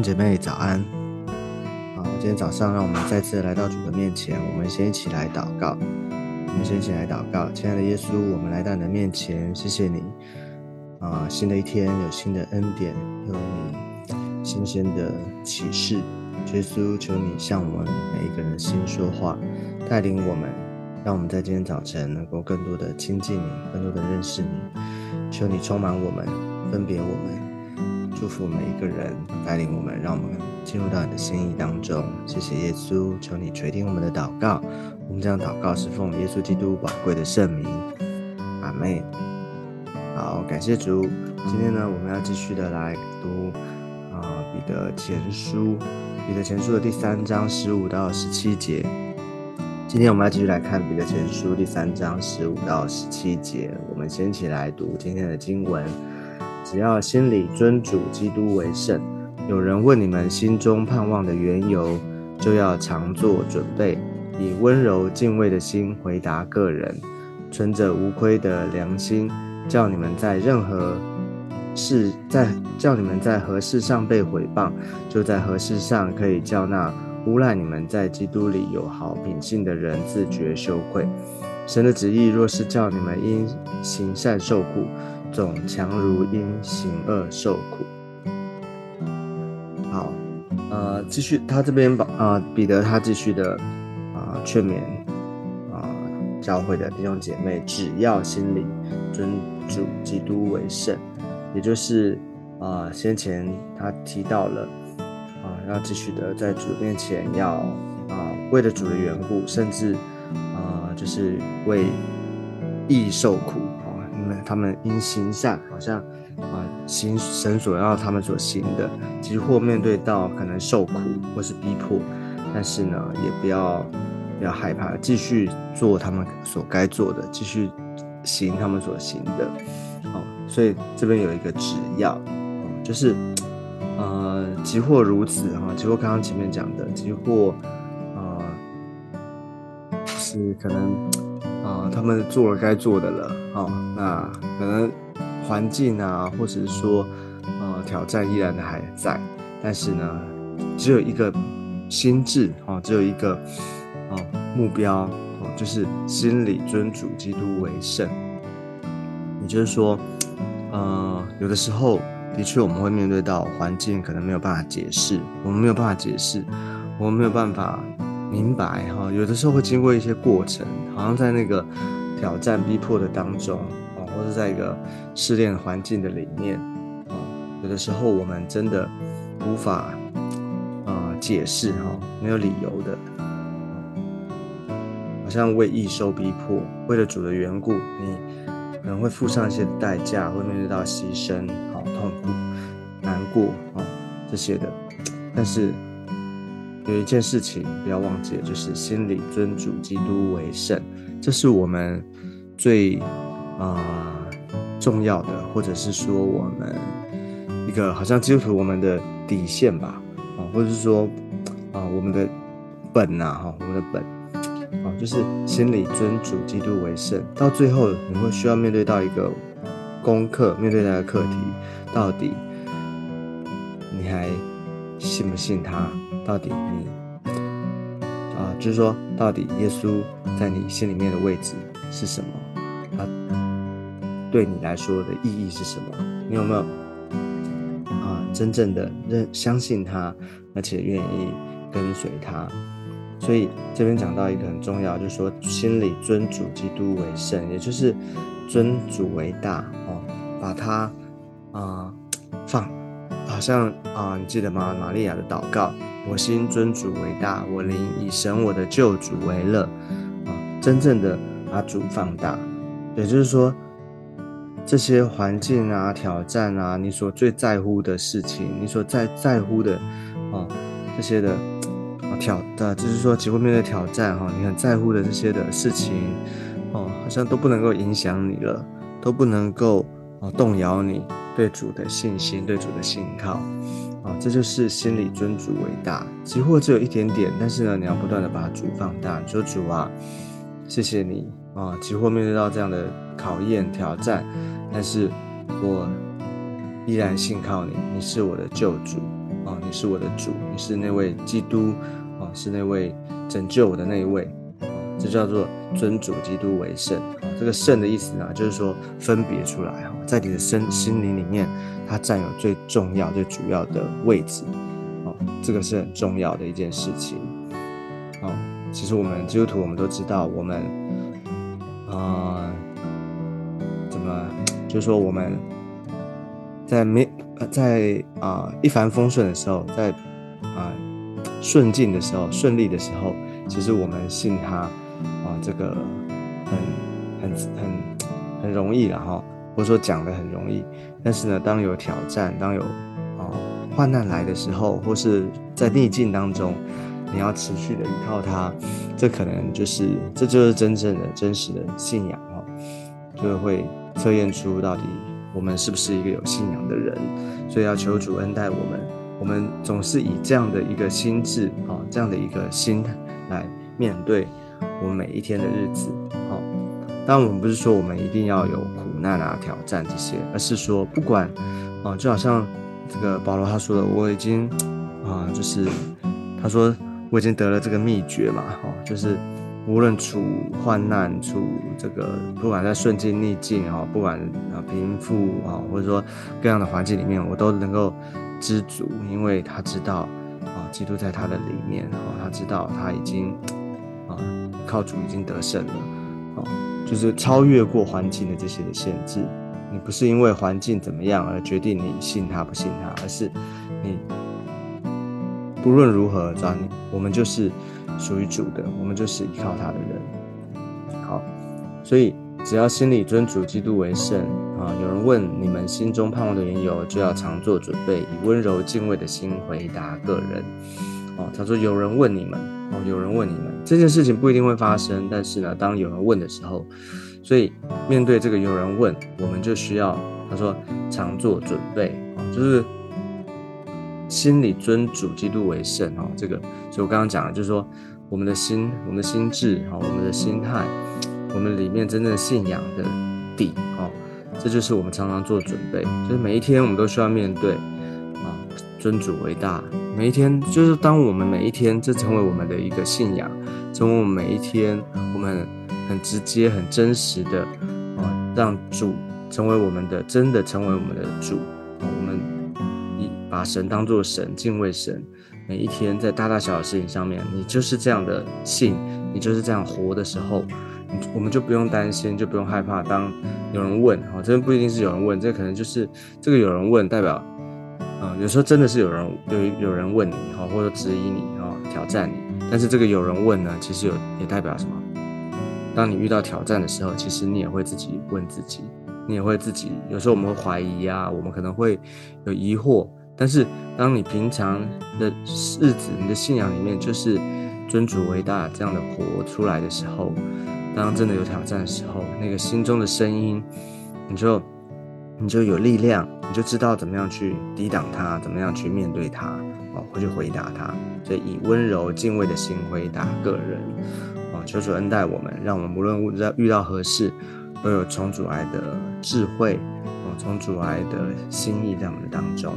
姐妹早安！好，今天早上让我们再次来到主的面前，我们先一起来祷告。我们先一起来祷告，亲爱的耶稣，我们来到你的面前，谢谢你啊！新的一天有新的恩典，有你新鲜的启示。耶稣，求你向我们每一个人心说话，带领我们，让我们在今天早晨能够更多的亲近你，更多的认识你。求你充满我们，分别我们。祝福每一个人，带领我们，让我们进入到你的心意当中。谢谢耶稣，求你垂听我们的祷告。我们这样祷告是奉耶稣基督宝贵的圣名。阿妹，好，感谢主。今天呢，我们要继续的来读啊彼得前书，彼得前书的第三章十五到十七节。今天我们要继续来看彼得前书第三章十五到十七节。我们先起来读今天的经文。只要心里尊主基督为圣，有人问你们心中盼望的缘由，就要常做准备，以温柔敬畏的心回答个人，存着无亏的良心，叫你们在任何事在叫你们在何事上被毁谤，就在何事上可以叫那诬赖你们在基督里有好品性的人自觉羞愧。神的旨意若是叫你们因行善受苦，总强如因行恶受苦。好，呃，继续，他这边把啊，彼得他继续的啊劝勉啊教会的弟兄姐妹，只要心里尊主基督为圣，也就是啊先前他提到了啊要继续的在主面前要啊为了主的缘故，甚至啊就是为义受苦。他们因行善，好像啊行神所要他们所行的，即或面对到可能受苦或是逼迫，但是呢，也不要不要害怕，继续做他们所该做的，继续行他们所行的。好，所以这边有一个只要，就是呃，即或如此哈，即或刚刚前面讲的，即或啊，是可能。啊，他们做了该做的了，哦，那可能环境啊，或者是说，呃，挑战依然的还在，但是呢，只有一个心智，哦，只有一个，哦，目标，哦，就是心里尊主基督为圣。也就是说，呃，有的时候的确我们会面对到环境可能没有办法解释，我们没有办法解释，我们没有办法。明白哈，有的时候会经过一些过程，好像在那个挑战、逼迫的当中啊，或者在一个试炼环境的里面啊，有的时候我们真的无法啊解释哈，没有理由的，好像为义受逼迫，为了主的缘故，你可能会付上一些代价，会面对到牺牲、好痛苦、难过啊这些的，但是。有一件事情不要忘记，就是心里尊主基督为圣，这是我们最啊重要的，或者是说我们一个好像基督徒我们的底线吧，啊，或者是说啊我们的本呐，哈，我们的本，啊，就是心里尊主基督为圣，到最后你会需要面对到一个功课，面对那个课题，到底信不信他？到底你啊，就是说，到底耶稣在你心里面的位置是什么？他对你来说的意义是什么？你有没有啊，真正的认相信他，而且愿意跟随他？所以这边讲到一个很重要，就是说，心里尊主基督为圣，也就是尊主为大哦，把他啊放，好像啊，你记得吗？玛利亚的祷告。我心尊主为大，我灵以神我的救主为乐，啊，真正的把主放大，也就是说，这些环境啊、挑战啊，你所最在乎的事情，你所在在乎的啊，这些的啊挑的，就是说，几乎面对挑战哈，你很在乎的这些的事情，哦，好像都不能够影响你了，都不能够啊动摇你对主的信心，对主的信靠。啊，这就是心里尊主为大，几乎只有一点点，但是呢，你要不断的把主放大。说主啊，谢谢你。啊，几乎面对到这样的考验挑战，但是我依然信靠你，你是我的救主。啊，你是我的主，你是那位基督。啊，是那位拯救我的那一位，这叫做尊主基督为圣啊。这个圣的意思呢，就是说分别出来哈，在你的身心灵里面，它占有最重要、最主要的位置啊，这个是很重要的一件事情啊。其实我们基督徒我们都知道，我们啊，怎么就是说我们在没在啊一帆风顺的时候，在啊顺境的时候、顺利的时候，其实我们信他啊，这个很。很很很容易了哈，或者说讲的很容易，但是呢，当有挑战，当有啊患难来的时候，或是在逆境当中，你要持续的依靠他，这可能就是这就是真正的真实的信仰哈，就会测验出到底我们是不是一个有信仰的人，所以要求主恩待我们，我们总是以这样的一个心智啊，这样的一个心来面对我们每一天的日子。当然，我们不是说我们一定要有苦难啊、挑战这些，而是说，不管啊，就好像这个保罗他说的，我已经啊，就是他说我已经得了这个秘诀嘛，哈，就是无论处患难、处这个，不管在顺境逆境啊，不管啊贫富啊，或者说各样的环境里面，我都能够知足，因为他知道啊，基督在他的里面，然后，他知道他已经靠主已经得胜了，啊。就是超越过环境的这些的限制，你不是因为环境怎么样而决定你信他不信他，而是你不论如何，找你我们就是属于主的，我们就是依靠他的人。好，所以只要心里尊主基督为圣啊，有人问你们心中盼望的缘由，就要常做准备，以温柔敬畏的心回答个人。哦，他说有人问你们。哦，有人问你们这件事情不一定会发生，但是呢，当有人问的时候，所以面对这个有人问，我们就需要他说常做准备啊，就是心里尊主基督为圣哦。这个，所以我刚刚讲的，就是说我们的心、我们的心智啊，我们的心态，我们里面真正信仰的底哦，这就是我们常常做准备，就是每一天我们都需要面对，尊主为大。每一天，就是当我们每一天，这成为我们的一个信仰，成为我们每一天，我们很直接、很真实的啊，让主成为我们的，真的成为我们的主啊。我们以把神当作神，敬畏神。每一天在大大小小事情上面，你就是这样的信，你就是这样活的时候，我们就不用担心，就不用害怕。当有人问，哈，这不一定是有人问，这可能就是这个有人问代表。啊，有时候真的是有人有有人问你哈，或者质疑你哈，挑战你。但是这个有人问呢，其实有也代表什么？当你遇到挑战的时候，其实你也会自己问自己，你也会自己有时候我们会怀疑啊，我们可能会有疑惑。但是当你平常的日子，你的信仰里面就是尊主为大这样的活出来的时候，当真的有挑战的时候，那个心中的声音，你就。你就有力量，你就知道怎么样去抵挡它，怎么样去面对它，哦，会去回答它。所以以温柔敬畏的心回答个人，哦，求主恩待我们，让我们无论遇到何事，都有从主来的智慧，哦，从主来的心意在我们当中。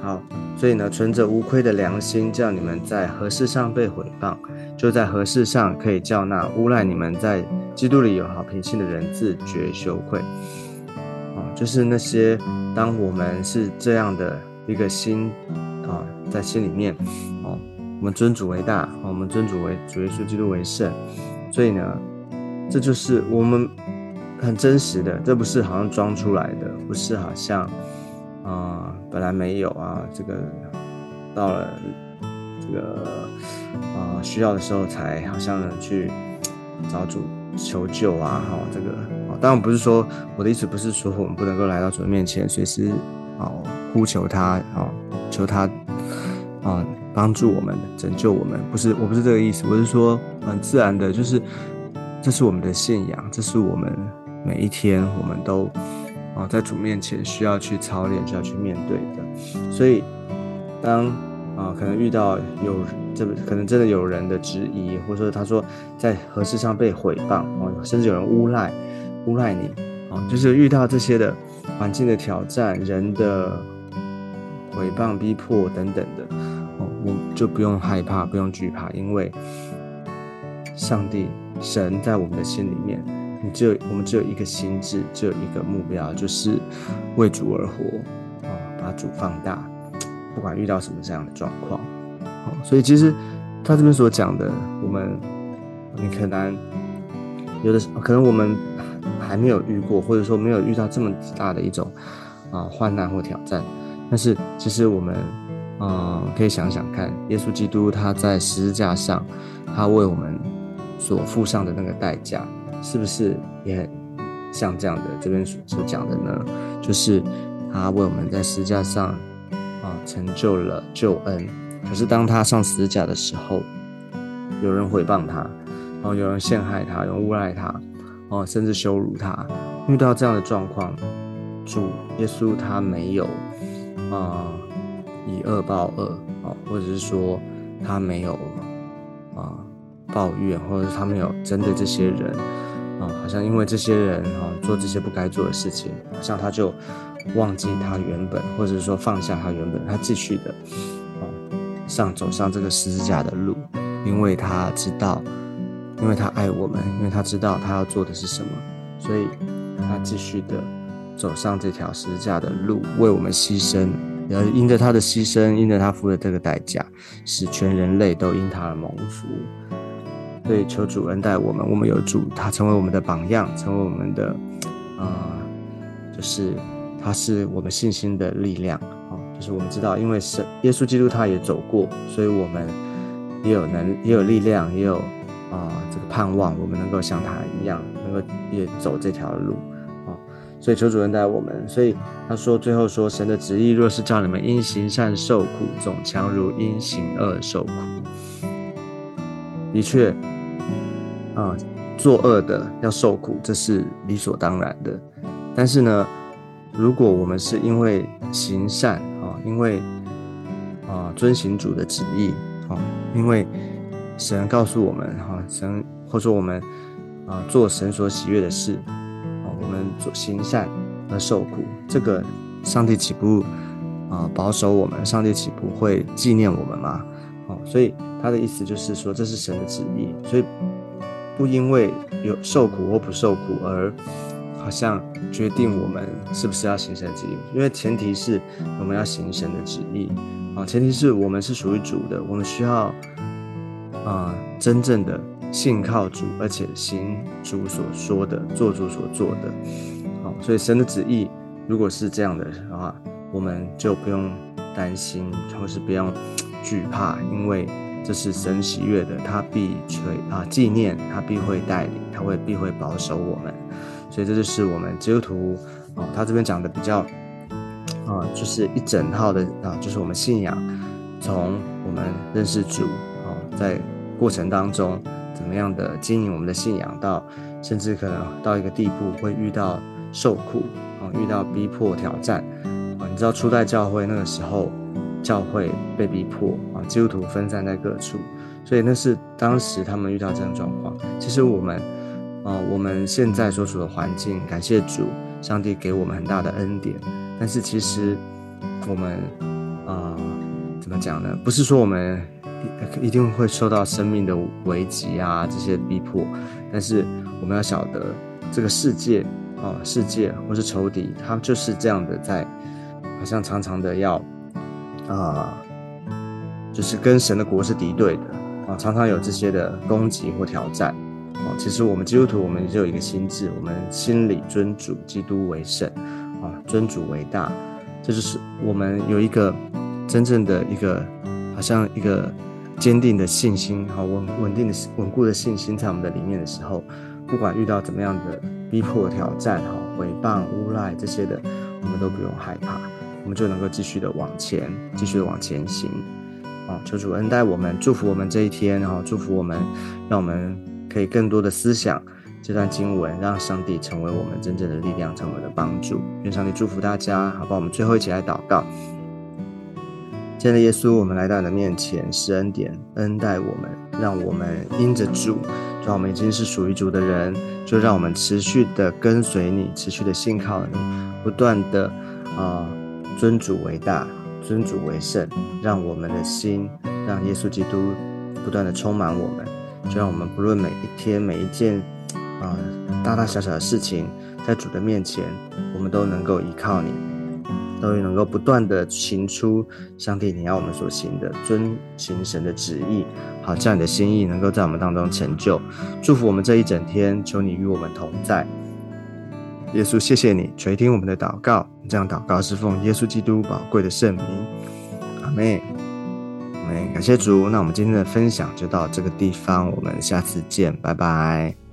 好，所以呢，存着无愧的良心，叫你们在何事上被毁谤，就在何事上可以叫那诬赖你们在基督里有好品性的人自觉羞愧。就是那些，当我们是这样的一个心啊，在心里面哦，我们尊主为大，我们尊主为主耶稣基督为圣，所以呢，这就是我们很真实的，这不是好像装出来的，不是好像啊本来没有啊，这个到了这个啊需要的时候才好像去找主求救啊，哈，这个。当然不是说我的意思不是说我们不能够来到主的面前，随时啊呼求他啊，求他啊帮助我们、拯救我们。不是，我不是这个意思。我是说很自然的，就是这是我们的信仰，这是我们每一天我们都啊在主面前需要去操练、需要去面对的。所以当啊可能遇到有这可能真的有人的质疑，或者说他说在何事上被毁谤哦，甚至有人诬赖。诬赖你，啊，就是遇到这些的环境的挑战、人的毁谤、逼迫等等的，哦，我就不用害怕，不用惧怕，因为上帝神在我们的心里面，你只有我们只有一个心智，只有一个目标，就是为主而活，啊，把主放大，不管遇到什么这样的状况，哦，所以其实他这边所讲的，我们你可能有的可能我们还没有遇过，或者说没有遇到这么大的一种啊患难或挑战。但是，其实我们，嗯，可以想想看，耶稣基督他在十字架上，他为我们所付上的那个代价，是不是也像这样的？这边所所讲的呢，就是他为我们在十字架上，啊，成就了救恩。可是当他上十字架的时候，有人毁谤他，哦，有人陷害他，有人诬赖他，哦，甚至羞辱他。遇到这样的状况，主耶稣他没有。啊，以恶报恶啊，或者是说他没有啊抱怨，或者是他没有针对这些人啊，好像因为这些人啊做这些不该做的事情，好像他就忘记他原本，或者说放下他原本，他继续的上走上这个十字架的路，因为他知道，因为他爱我们，因为他知道他要做的是什么，所以他继续的。走上这条十字架的路，为我们牺牲，然后因着他的牺牲，因着他付的这个代价，使全人类都因他而蒙福。所以求主恩待我们，我们有主，他成为我们的榜样，成为我们的，啊，就是他是我们信心的力量啊，就是我们知道，因为是耶稣基督他也走过，所以我们也有能，也有力量，也有啊这个盼望，我们能够像他一样，能够也走这条路啊。所以求主任带我们，所以他说最后说，神的旨意若是叫你们因行善受苦，总强如因行恶受苦。的确，啊，作恶的要受苦，这是理所当然的。但是呢，如果我们是因为行善啊，因为啊遵行主的旨意啊，因为神告诉我们哈，神或者说我们啊做神所喜悦的事啊。我们做行善而受苦，这个上帝岂不啊保守我们？上帝岂不会纪念我们吗？哦，所以他的意思就是说，这是神的旨意，所以不因为有受苦或不受苦而好像决定我们是不是要行神的旨意，因为前提是我们要行神的旨意啊，前提是我们是属于主的，我们需要啊真正的。信靠主，而且行主所说的，做主所做的，好，所以神的旨意如果是这样的话，我们就不用担心，或是不用惧怕，因为这是神喜悦的，他必垂啊纪念，他必会带领，他会必会保守我们，所以这就是我们基督徒啊，他这边讲的比较啊，就是一整套的啊，就是我们信仰从我们认识主啊，在过程当中。怎么样的经营我们的信仰，到甚至可能到一个地步会遇到受苦啊，遇到逼迫挑战啊。你知道初代教会那个时候，教会被逼迫啊，基督徒分散在各处，所以那是当时他们遇到这种状况。其实我们啊，我们现在所处的环境，感谢主，上帝给我们很大的恩典。但是其实我们啊，怎么讲呢？不是说我们。一定会受到生命的危机啊，这些逼迫。但是我们要晓得，这个世界啊，世界或是仇敌，他就是这样的，在好像常常的要啊，就是跟神的国是敌对的啊，常常有这些的攻击或挑战啊。其实我们基督徒，我们就有一个心智，我们心里尊主基督为圣啊，尊主为大，这就是我们有一个真正的一个，好像一个。坚定的信心，好稳稳定的稳固的信心，在我们的里面的时候，不管遇到怎么样的逼迫、挑战、哈诽谤、诬赖这些的，我们都不用害怕，我们就能够继续的往前，继续的往前行。啊，求主恩待我们，祝福我们这一天，然后祝福我们，让我们可以更多的思想这段经文，让上帝成为我们真正的力量，成为我们的帮助。愿上帝祝福大家，好吧？我们最后一起来祷告。亲爱的耶稣，我们来到你的面前，施恩典，恩待我们，让我们因着主，让我们已经是属于主的人，就让我们持续的跟随你，持续的信靠你，不断的啊尊主为大，尊主为圣，让我们的心，让耶稣基督不断的充满我们，就让我们不论每一天每一件啊大大小小的事情，在主的面前，我们都能够依靠你，都能够不断的行出上帝你要我们所行的，遵行神的旨意，好这样你的心意能够在我们当中成就，祝福我们这一整天，求你与我们同在。耶稣，谢谢你垂听我们的祷告。这样祷告是奉耶稣基督宝贵的圣名，阿妹，感谢主。那我们今天的分享就到这个地方，我们下次见，拜拜。